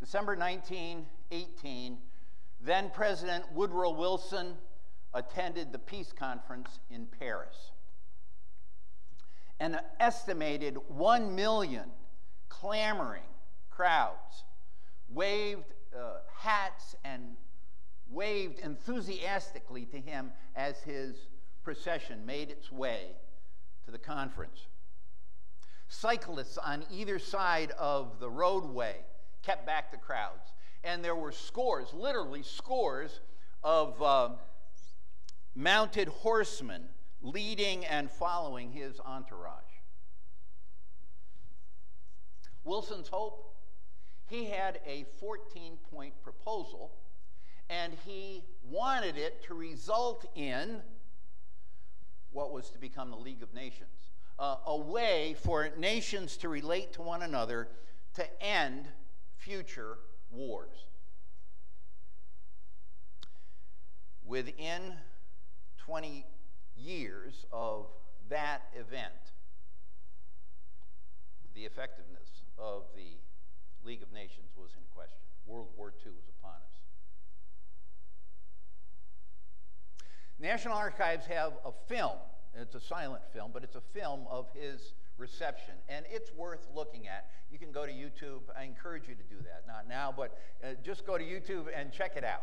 December 1918, then President Woodrow Wilson attended the peace conference in Paris. An estimated 1 million clamoring crowds waved uh, hats and waved enthusiastically to him as his procession made its way to the conference. Cyclists on either side of the roadway kept back the crowds. And there were scores, literally scores, of uh, mounted horsemen leading and following his entourage. Wilson's hope he had a 14 point proposal, and he wanted it to result in what was to become the League of Nations uh, a way for nations to relate to one another to end future wars. Within 20 years of that event, the effectiveness of the League of Nations was in question. World War II was upon us. National Archives have a film. It's a silent film, but it's a film of his reception, and it's worth looking at. You can go to YouTube. I encourage you to do that. Not now, but uh, just go to YouTube and check it out.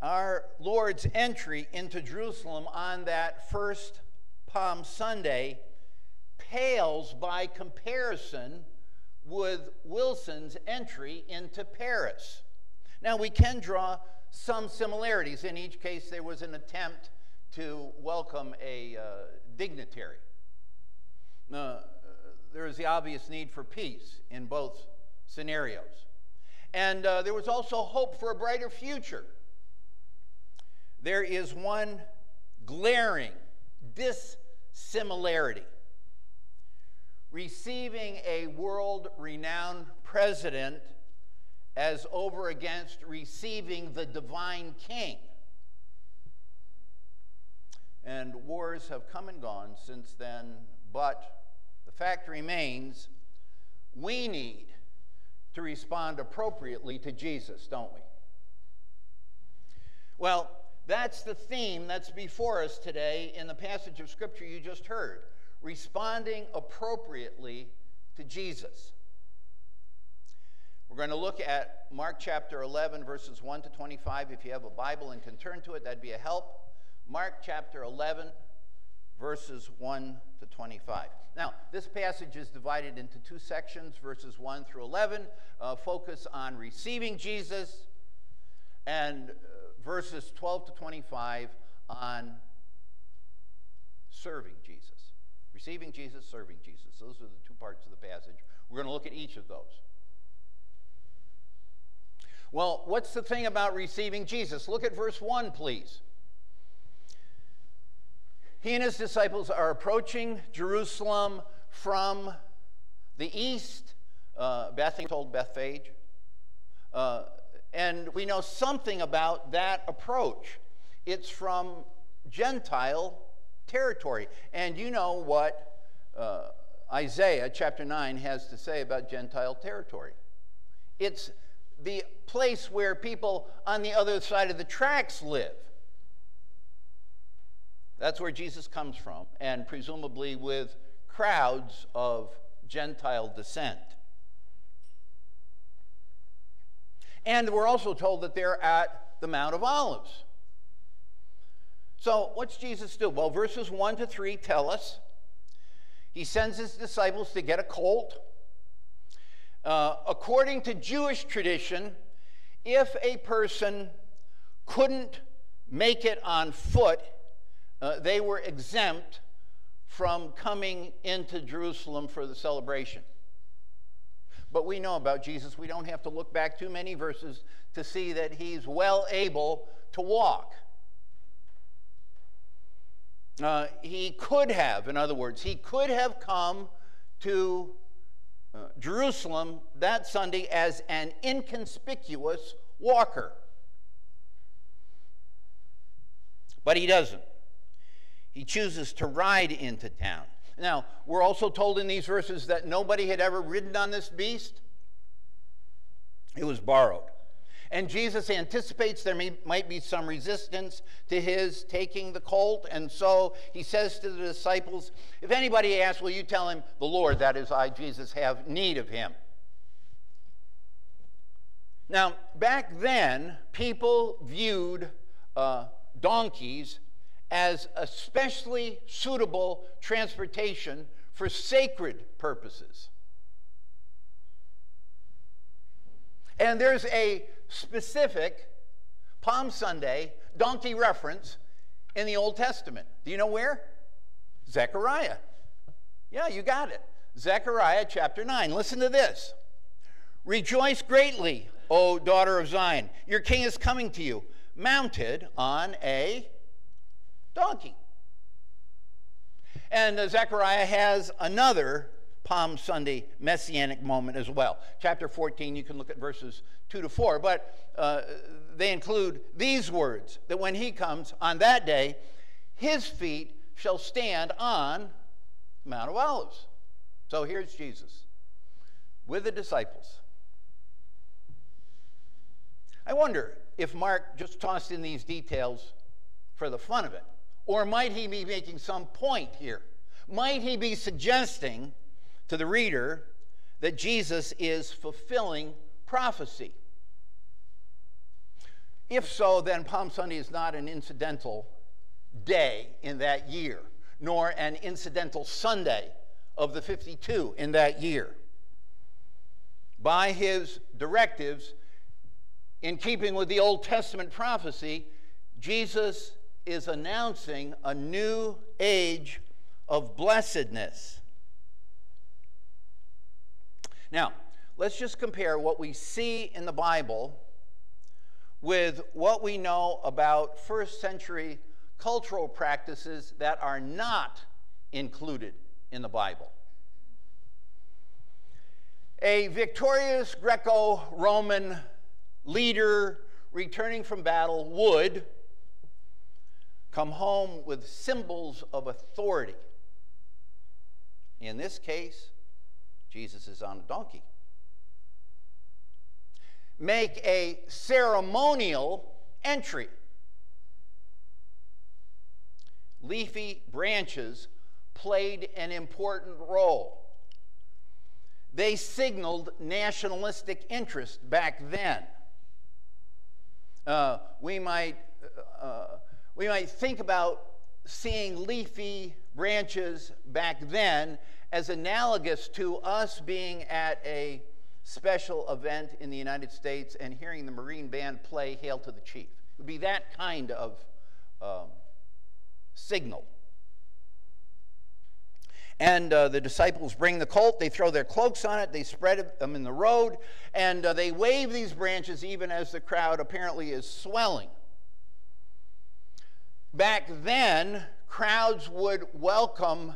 Our Lord's entry into Jerusalem on that first Palm Sunday pales by comparison with Wilson's entry into Paris. Now, we can draw some similarities. In each case, there was an attempt to welcome a uh, dignitary. Uh, there is the obvious need for peace in both scenarios. And uh, there was also hope for a brighter future. There is one glaring dissimilarity receiving a world renowned president as over against receiving the divine king. And wars have come and gone since then, but the fact remains we need to respond appropriately to Jesus, don't we? Well, that's the theme that's before us today in the passage of Scripture you just heard responding appropriately to Jesus. We're going to look at Mark chapter 11, verses 1 to 25. If you have a Bible and can turn to it, that'd be a help. Mark chapter 11, verses 1 to 25. Now, this passage is divided into two sections, verses 1 through 11, uh, focus on receiving Jesus, and uh, verses 12 to 25 on serving Jesus. Receiving Jesus, serving Jesus. Those are the two parts of the passage. We're going to look at each of those. Well, what's the thing about receiving Jesus? Look at verse 1, please. He and his disciples are approaching Jerusalem from the east. Uh, Bethany told Bethphage. Uh, and we know something about that approach. It's from Gentile territory. And you know what uh, Isaiah chapter 9 has to say about Gentile territory. It's the place where people on the other side of the tracks live. That's where Jesus comes from, and presumably with crowds of Gentile descent. And we're also told that they're at the Mount of Olives. So, what's Jesus do? Well, verses 1 to 3 tell us he sends his disciples to get a colt. Uh, according to Jewish tradition, if a person couldn't make it on foot, uh, they were exempt from coming into Jerusalem for the celebration. But we know about Jesus. We don't have to look back too many verses to see that he's well able to walk. Uh, he could have, in other words, he could have come to uh, Jerusalem that Sunday as an inconspicuous walker. But he doesn't. He chooses to ride into town. Now, we're also told in these verses that nobody had ever ridden on this beast, it was borrowed. And Jesus anticipates there may, might be some resistance to his taking the colt. And so he says to the disciples, If anybody asks, will you tell him, the Lord, that is I, Jesus, have need of him? Now, back then, people viewed uh, donkeys as especially suitable transportation for sacred purposes. And there's a specific Palm Sunday donkey reference in the Old Testament. Do you know where? Zechariah. Yeah, you got it. Zechariah chapter 9. Listen to this. Rejoice greatly, O daughter of Zion. Your king is coming to you, mounted on a donkey. And uh, Zechariah has another Palm Sunday messianic moment as well. Chapter 14, you can look at verses 2 to 4, but uh, they include these words that when he comes on that day, his feet shall stand on Mount of Olives. So here's Jesus with the disciples. I wonder if Mark just tossed in these details for the fun of it, or might he be making some point here? Might he be suggesting to the reader that Jesus is fulfilling prophecy? If so, then Palm Sunday is not an incidental day in that year, nor an incidental Sunday of the 52 in that year. By his directives, in keeping with the Old Testament prophecy, Jesus is announcing a new age of blessedness. Now, let's just compare what we see in the Bible with what we know about first century cultural practices that are not included in the Bible. A victorious Greco Roman leader returning from battle would come home with symbols of authority. In this case, Jesus is on a donkey. Make a ceremonial entry. Leafy branches played an important role. They signaled nationalistic interest back then. Uh, we might uh, uh, we might think about seeing leafy branches back then as analogous to us being at a special event in the United States and hearing the Marine Band play Hail to the Chief. It would be that kind of um, signal. And uh, the disciples bring the colt, they throw their cloaks on it, they spread them in the road, and uh, they wave these branches even as the crowd apparently is swelling. Back then, crowds would welcome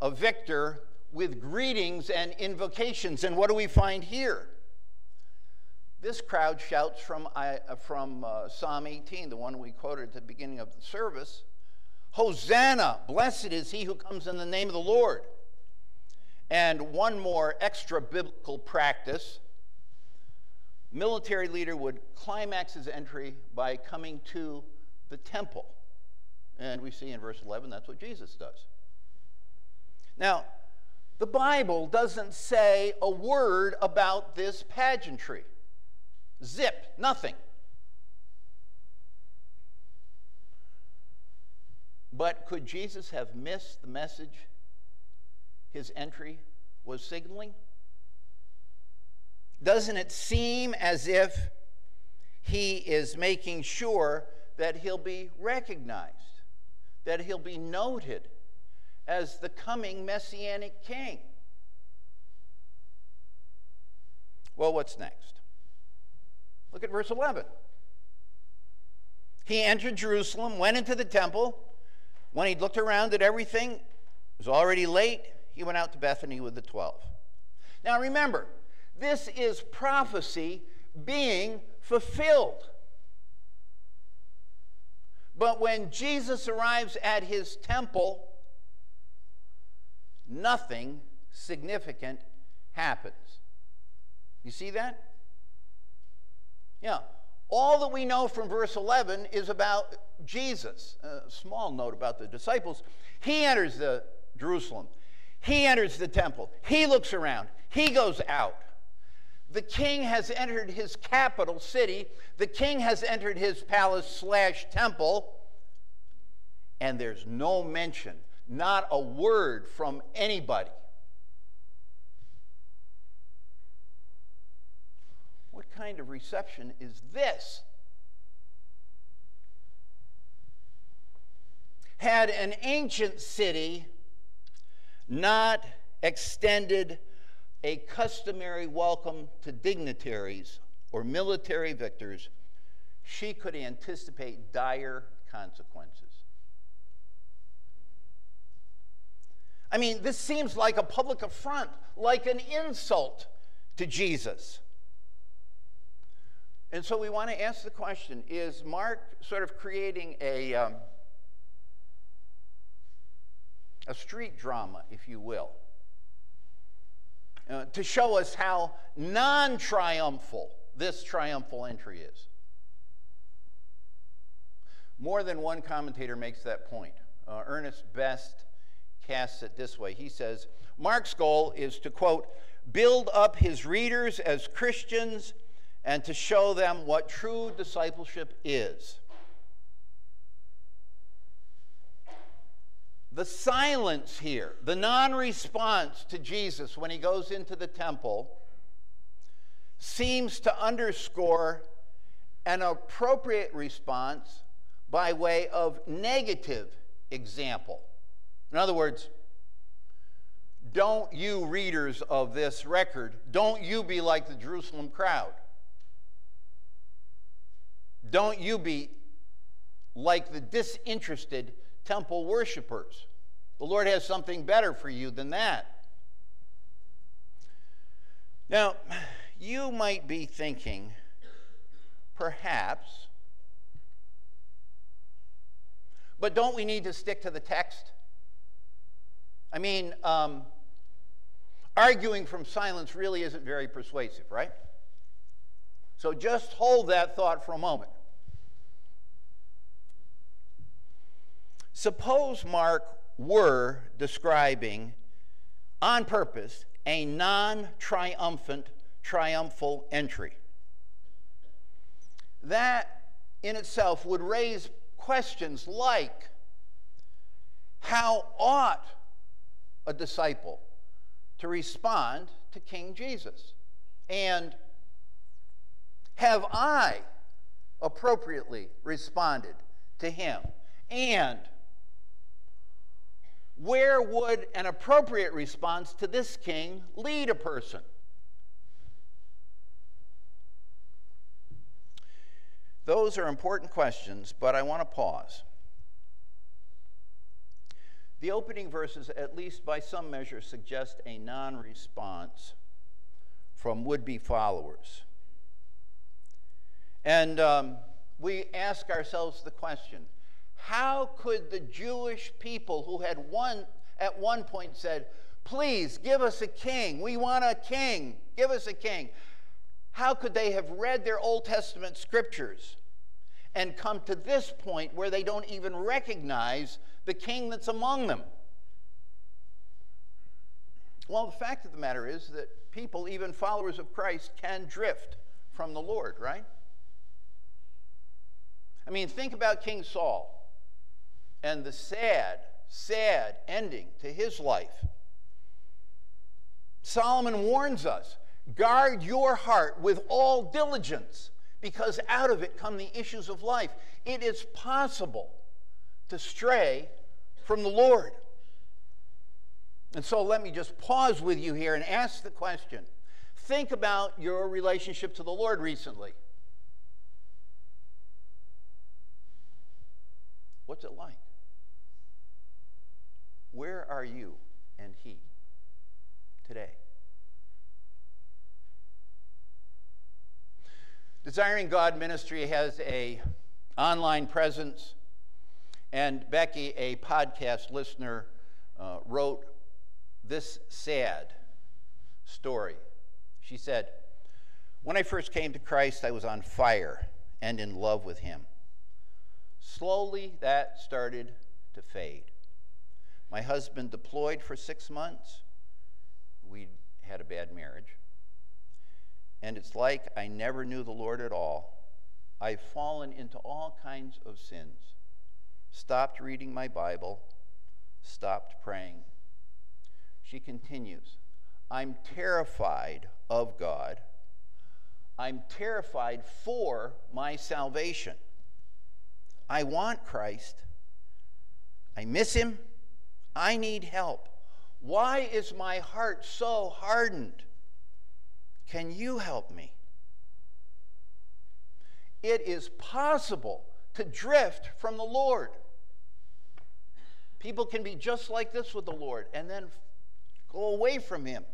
a victor with greetings and invocations. And what do we find here? This crowd shouts from, uh, from uh, Psalm 18, the one we quoted at the beginning of the service. Hosanna, blessed is he who comes in the name of the Lord. And one more extra biblical practice military leader would climax his entry by coming to the temple. And we see in verse 11 that's what Jesus does. Now, the Bible doesn't say a word about this pageantry. Zip, nothing. But could Jesus have missed the message his entry was signaling? Doesn't it seem as if he is making sure that he'll be recognized, that he'll be noted as the coming messianic king? Well, what's next? Look at verse 11. He entered Jerusalem, went into the temple. When he looked around at everything, it was already late. He went out to Bethany with the 12. Now remember, this is prophecy being fulfilled. But when Jesus arrives at his temple, nothing significant happens. You see that? Yeah. All that we know from verse 11 is about Jesus. A small note about the disciples. He enters the Jerusalem. He enters the temple. He looks around. He goes out. The king has entered his capital city. The king has entered his palace slash temple. And there's no mention, not a word from anybody. What kind of reception is this? Had an ancient city not extended a customary welcome to dignitaries or military victors, she could anticipate dire consequences. I mean, this seems like a public affront, like an insult to Jesus. And so we want to ask the question is Mark sort of creating a, um, a street drama, if you will? Uh, to show us how non triumphal this triumphal entry is. More than one commentator makes that point. Uh, Ernest Best casts it this way. He says, Mark's goal is to, quote, build up his readers as Christians and to show them what true discipleship is. The silence here, the non response to Jesus when he goes into the temple, seems to underscore an appropriate response by way of negative example. In other words, don't you, readers of this record, don't you be like the Jerusalem crowd. Don't you be like the disinterested temple worshipers. The Lord has something better for you than that. Now, you might be thinking, perhaps, but don't we need to stick to the text? I mean, um, arguing from silence really isn't very persuasive, right? So just hold that thought for a moment. Suppose Mark were describing on purpose a non triumphant, triumphal entry. That in itself would raise questions like how ought a disciple to respond to King Jesus? And have I appropriately responded to him? And where would an appropriate response to this king lead a person? Those are important questions, but I want to pause. The opening verses, at least by some measure, suggest a non response from would be followers. And um, we ask ourselves the question how could the Jewish people who had one at one point said, Please give us a king. We want a king. Give us a king. How could they have read their Old Testament scriptures and come to this point where they don't even recognize the king that's among them? Well, the fact of the matter is that people, even followers of Christ, can drift from the Lord, right? I mean, think about King Saul and the sad, sad ending to his life. Solomon warns us guard your heart with all diligence, because out of it come the issues of life. It is possible to stray from the Lord. And so let me just pause with you here and ask the question think about your relationship to the Lord recently. What's it like? Where are you and he today? Desiring God Ministry has a online presence, and Becky, a podcast listener, uh, wrote this sad story. She said, When I first came to Christ, I was on fire and in love with Him. Slowly, that started to fade. My husband deployed for six months. We had a bad marriage. And it's like I never knew the Lord at all. I've fallen into all kinds of sins. Stopped reading my Bible, stopped praying. She continues I'm terrified of God. I'm terrified for my salvation. I want Christ. I miss him. I need help. Why is my heart so hardened? Can you help me? It is possible to drift from the Lord. People can be just like this with the Lord and then go away from Him.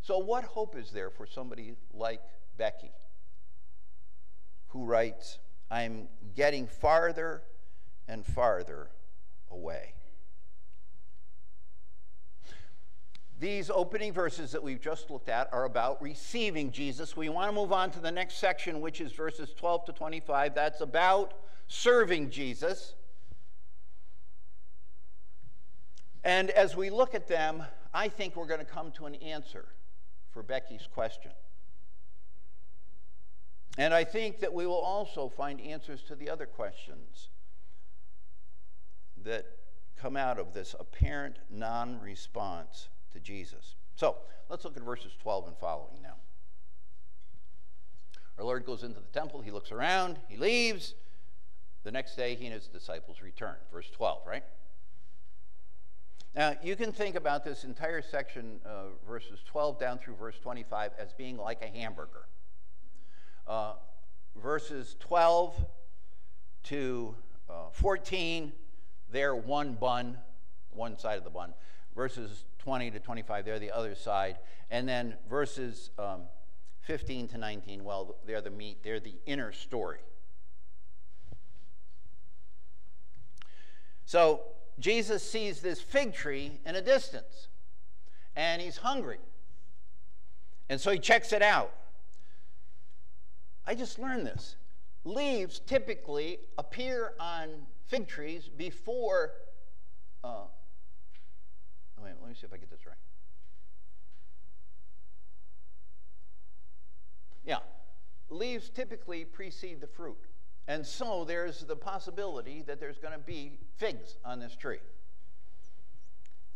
So, what hope is there for somebody like Becky, who writes, I'm getting farther and farther away? These opening verses that we've just looked at are about receiving Jesus. We want to move on to the next section, which is verses 12 to 25. That's about serving Jesus. And as we look at them, I think we're going to come to an answer for Becky's question. And I think that we will also find answers to the other questions that come out of this apparent non response to Jesus. So let's look at verses 12 and following now. Our Lord goes into the temple, he looks around, he leaves. The next day, he and his disciples return. Verse 12, right? Now, you can think about this entire section, uh, verses 12 down through verse 25, as being like a hamburger. Uh, verses 12 to uh, 14, they're one bun, one side of the bun. Verses 20 to 25, they're the other side. And then verses um, 15 to 19, well, they're the meat, they're the inner story. So Jesus sees this fig tree in a distance, and he's hungry. And so he checks it out. I just learned this. Leaves typically appear on fig trees before uh, wait, let me see if I get this right. Yeah, leaves typically precede the fruit. And so there's the possibility that there's going to be figs on this tree.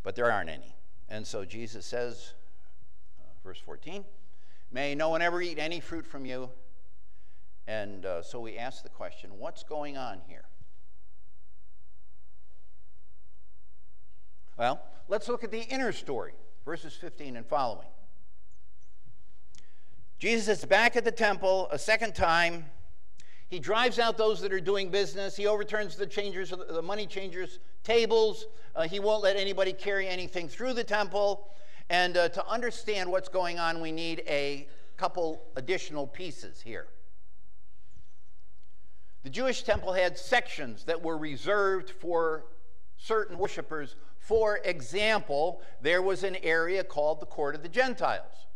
But there aren't any. And so Jesus says, uh, verse 14, May no one ever eat any fruit from you. And uh, so we ask the question what's going on here? Well, let's look at the inner story, verses 15 and following. Jesus is back at the temple a second time. He drives out those that are doing business. He overturns the changers, the money changers' tables. Uh, he won't let anybody carry anything through the temple. And uh, to understand what's going on, we need a couple additional pieces here. The Jewish temple had sections that were reserved for certain worshippers for example, there was an area called the Court of the Gentiles.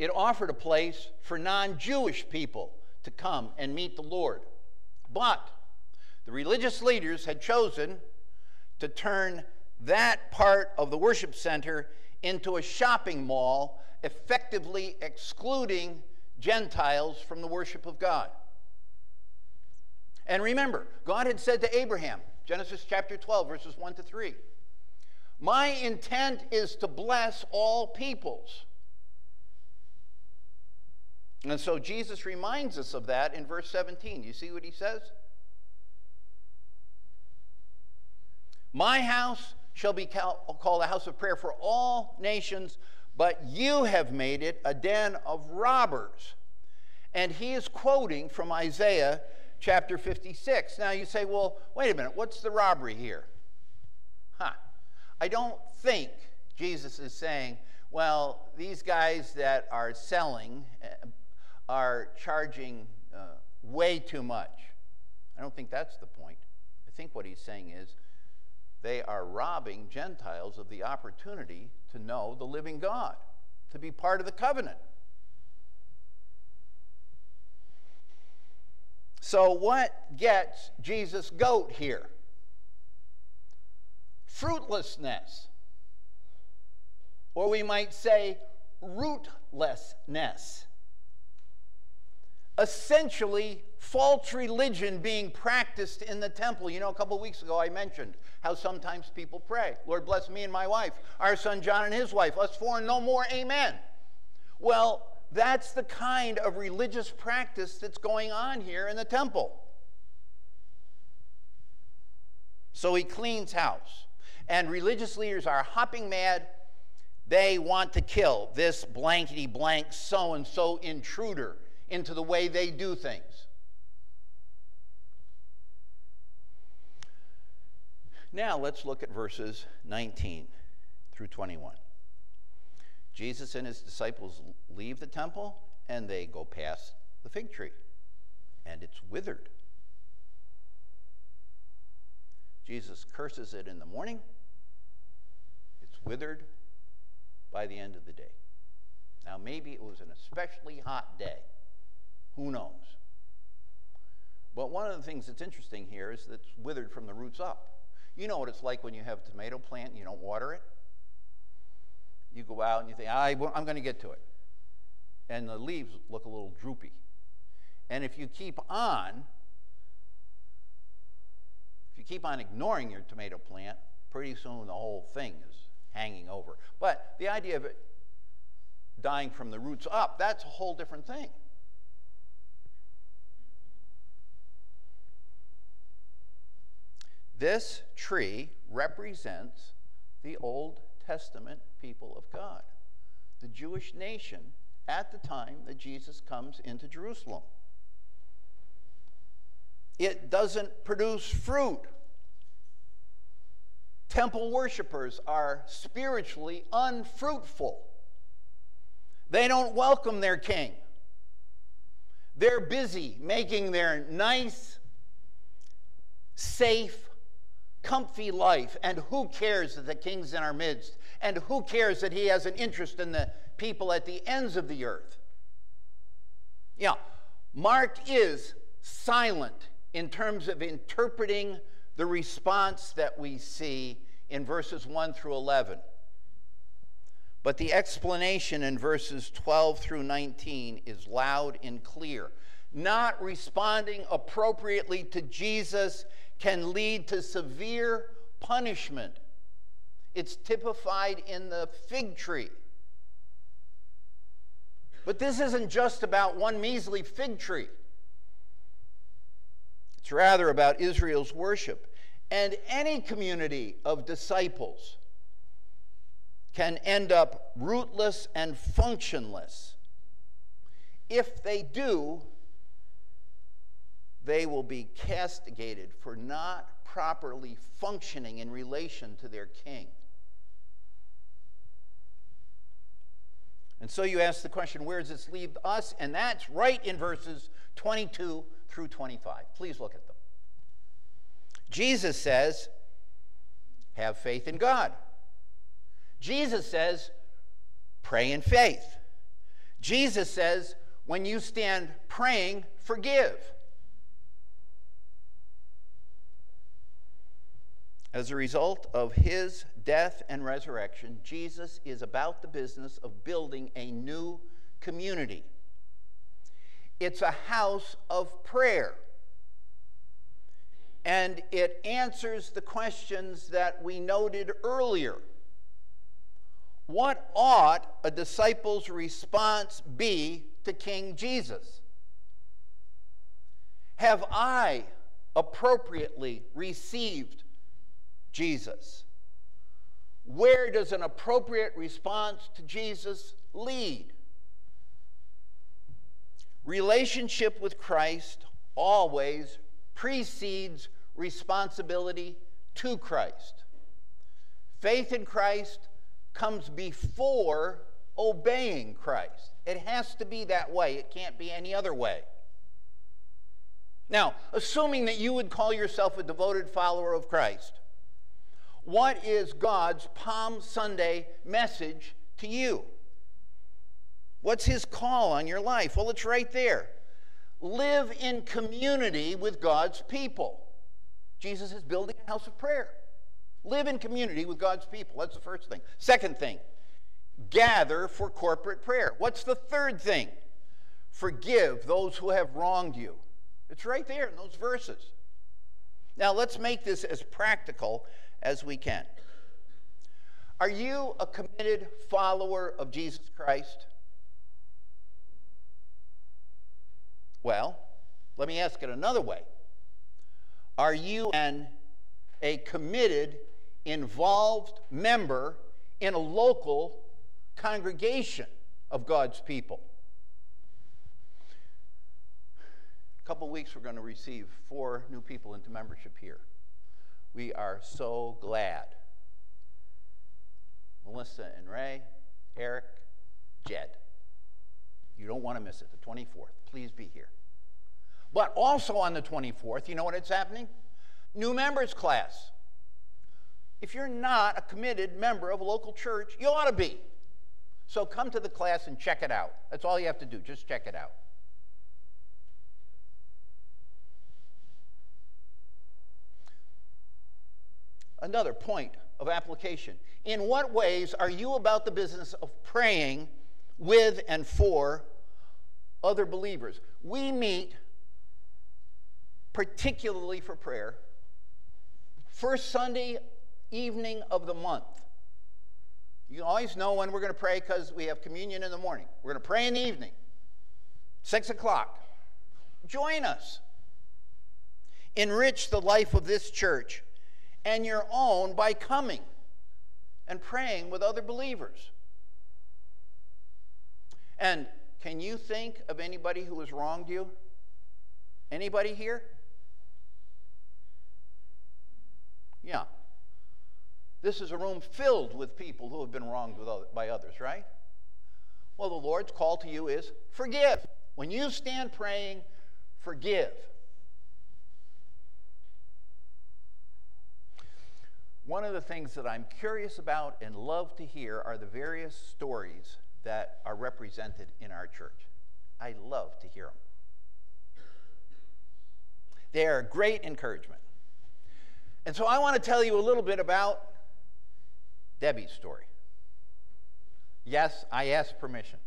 It offered a place for non Jewish people to come and meet the Lord. But the religious leaders had chosen to turn that part of the worship center into a shopping mall, effectively excluding Gentiles from the worship of God. And remember, God had said to Abraham, Genesis chapter 12, verses 1 to 3, My intent is to bless all peoples. And so Jesus reminds us of that in verse 17. You see what he says? My house shall be called a house of prayer for all nations, but you have made it a den of robbers. And he is quoting from Isaiah chapter 56. Now you say, well, wait a minute, what's the robbery here? Huh. I don't think Jesus is saying, well, these guys that are selling uh, are charging uh, way too much. I don't think that's the point. I think what he's saying is they are robbing Gentiles of the opportunity to know the living God, to be part of the covenant. So, what gets Jesus' goat here? Fruitlessness. Or we might say rootlessness. Essentially, false religion being practiced in the temple. You know, a couple weeks ago I mentioned how sometimes people pray, Lord bless me and my wife, our son John and his wife, us four and no more, amen. Well, that's the kind of religious practice that's going on here in the temple. So he cleans house. And religious leaders are hopping mad. They want to kill this blankety blank so and so intruder into the way they do things. Now let's look at verses 19 through 21. Jesus and his disciples leave the temple and they go past the fig tree, and it's withered. Jesus curses it in the morning, it's withered by the end of the day. Now, maybe it was an especially hot day. Who knows? But one of the things that's interesting here is that it's withered from the roots up. You know what it's like when you have a tomato plant and you don't water it? You go out and you think, I, I'm going to get to it. And the leaves look a little droopy. And if you keep on, if you keep on ignoring your tomato plant, pretty soon the whole thing is hanging over. But the idea of it dying from the roots up, that's a whole different thing. This tree represents the Old Testament people of God, the Jewish nation at the time that Jesus comes into Jerusalem. It doesn't produce fruit. Temple worshippers are spiritually unfruitful. They don't welcome their king. They're busy making their nice, safe, comfy life. And who cares that the king's in our midst? And who cares that he has an interest in the people at the ends of the earth? Yeah, Mark is silent in terms of interpreting the response that we see in verses 1 through 11. But the explanation in verses 12 through 19 is loud and clear. Not responding appropriately to Jesus can lead to severe punishment. It's typified in the fig tree. But this isn't just about one measly fig tree. It's rather about Israel's worship. And any community of disciples can end up rootless and functionless. If they do, they will be castigated for not properly functioning in relation to their king. And so you ask the question, where does this leave us? And that's right in verses 22 through 25. Please look at them. Jesus says, have faith in God. Jesus says, pray in faith. Jesus says, when you stand praying, forgive. As a result of his death and resurrection, Jesus is about the business of building a new community. It's a house of prayer. And it answers the questions that we noted earlier. What ought a disciple's response be to King Jesus? Have I appropriately received Jesus. Where does an appropriate response to Jesus lead? Relationship with Christ always precedes responsibility to Christ. Faith in Christ comes before obeying Christ. It has to be that way, it can't be any other way. Now, assuming that you would call yourself a devoted follower of Christ, what is God's Palm Sunday message to you? What's his call on your life? Well, it's right there. Live in community with God's people. Jesus is building a house of prayer. Live in community with God's people. That's the first thing. Second thing, gather for corporate prayer. What's the third thing? Forgive those who have wronged you. It's right there in those verses. Now, let's make this as practical as we can. Are you a committed follower of Jesus Christ? Well, let me ask it another way. Are you an, a committed, involved member in a local congregation of God's people? A couple weeks, we're going to receive four new people into membership here. We are so glad. Melissa and Ray, Eric, Jed. You don't want to miss it, the 24th. Please be here. But also on the 24th, you know what it's happening? New members class. If you're not a committed member of a local church, you ought to be. So come to the class and check it out. That's all you have to do, just check it out. Another point of application. In what ways are you about the business of praying with and for other believers? We meet particularly for prayer first Sunday evening of the month. You always know when we're going to pray because we have communion in the morning. We're going to pray in the evening, 6 o'clock. Join us. Enrich the life of this church and your own by coming and praying with other believers. And can you think of anybody who has wronged you? Anybody here? Yeah. This is a room filled with people who have been wronged other, by others, right? Well, the Lord's call to you is forgive. When you stand praying, forgive. One of the things that I'm curious about and love to hear are the various stories that are represented in our church. I love to hear them. They are great encouragement. And so I want to tell you a little bit about Debbie's story. Yes, I asked permission.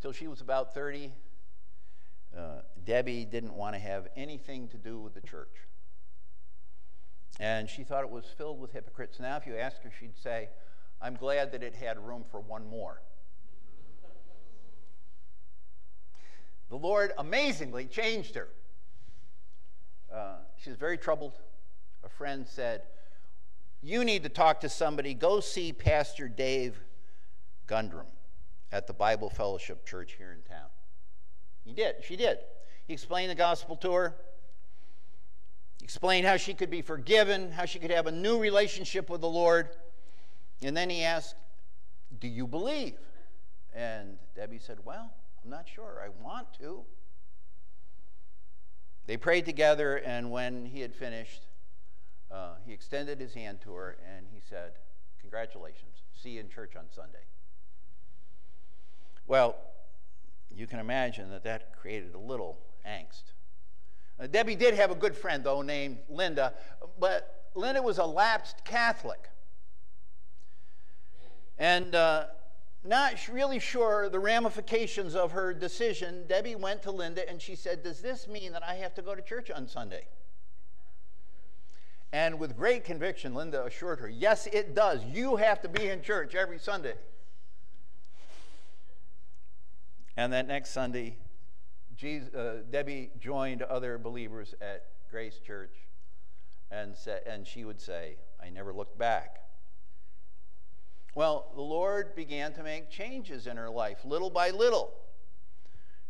Till she was about 30, uh, Debbie didn't want to have anything to do with the church. And she thought it was filled with hypocrites. Now, if you ask her, she'd say, I'm glad that it had room for one more. the Lord amazingly changed her. Uh, she was very troubled. A friend said, You need to talk to somebody. Go see Pastor Dave Gundrum at the Bible Fellowship Church here in town. He did. She did. He explained the gospel to her. He explained how she could be forgiven, how she could have a new relationship with the Lord. And then he asked, Do you believe? And Debbie said, Well, I'm not sure. I want to. They prayed together, and when he had finished, uh, he extended his hand to her and he said, Congratulations. See you in church on Sunday. Well, you can imagine that that created a little angst. Uh, Debbie did have a good friend, though, named Linda, but Linda was a lapsed Catholic. And uh, not really sure the ramifications of her decision, Debbie went to Linda and she said, Does this mean that I have to go to church on Sunday? And with great conviction, Linda assured her, Yes, it does. You have to be in church every Sunday. And that next Sunday, Jesus, uh, Debbie joined other believers at Grace Church, and, sa- and she would say, I never looked back. Well, the Lord began to make changes in her life, little by little.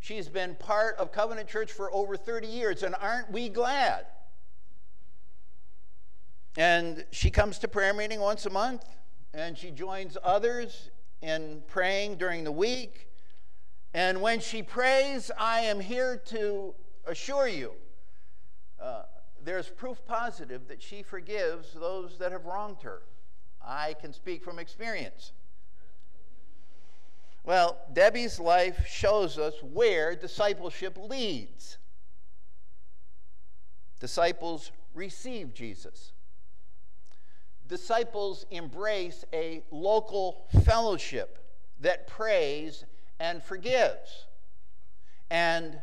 She's been part of Covenant Church for over 30 years, and aren't we glad? And she comes to prayer meeting once a month, and she joins others in praying during the week. And when she prays, I am here to assure you uh, there's proof positive that she forgives those that have wronged her. I can speak from experience. Well, Debbie's life shows us where discipleship leads. Disciples receive Jesus. Disciples embrace a local fellowship that prays and forgives. And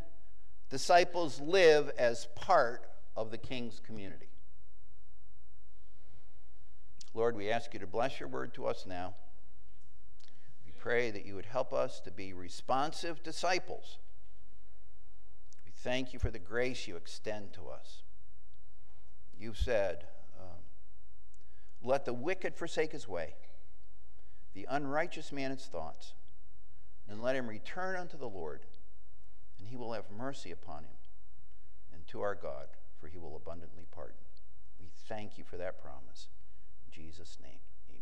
disciples live as part of the king's community. Lord, we ask you to bless your word to us now. We pray that you would help us to be responsive disciples. We thank you for the grace you extend to us. You've said, um, Let the wicked forsake his way, the unrighteous man his thoughts, and let him return unto the Lord, and he will have mercy upon him, and to our God, for he will abundantly pardon. We thank you for that promise. Jesus' name.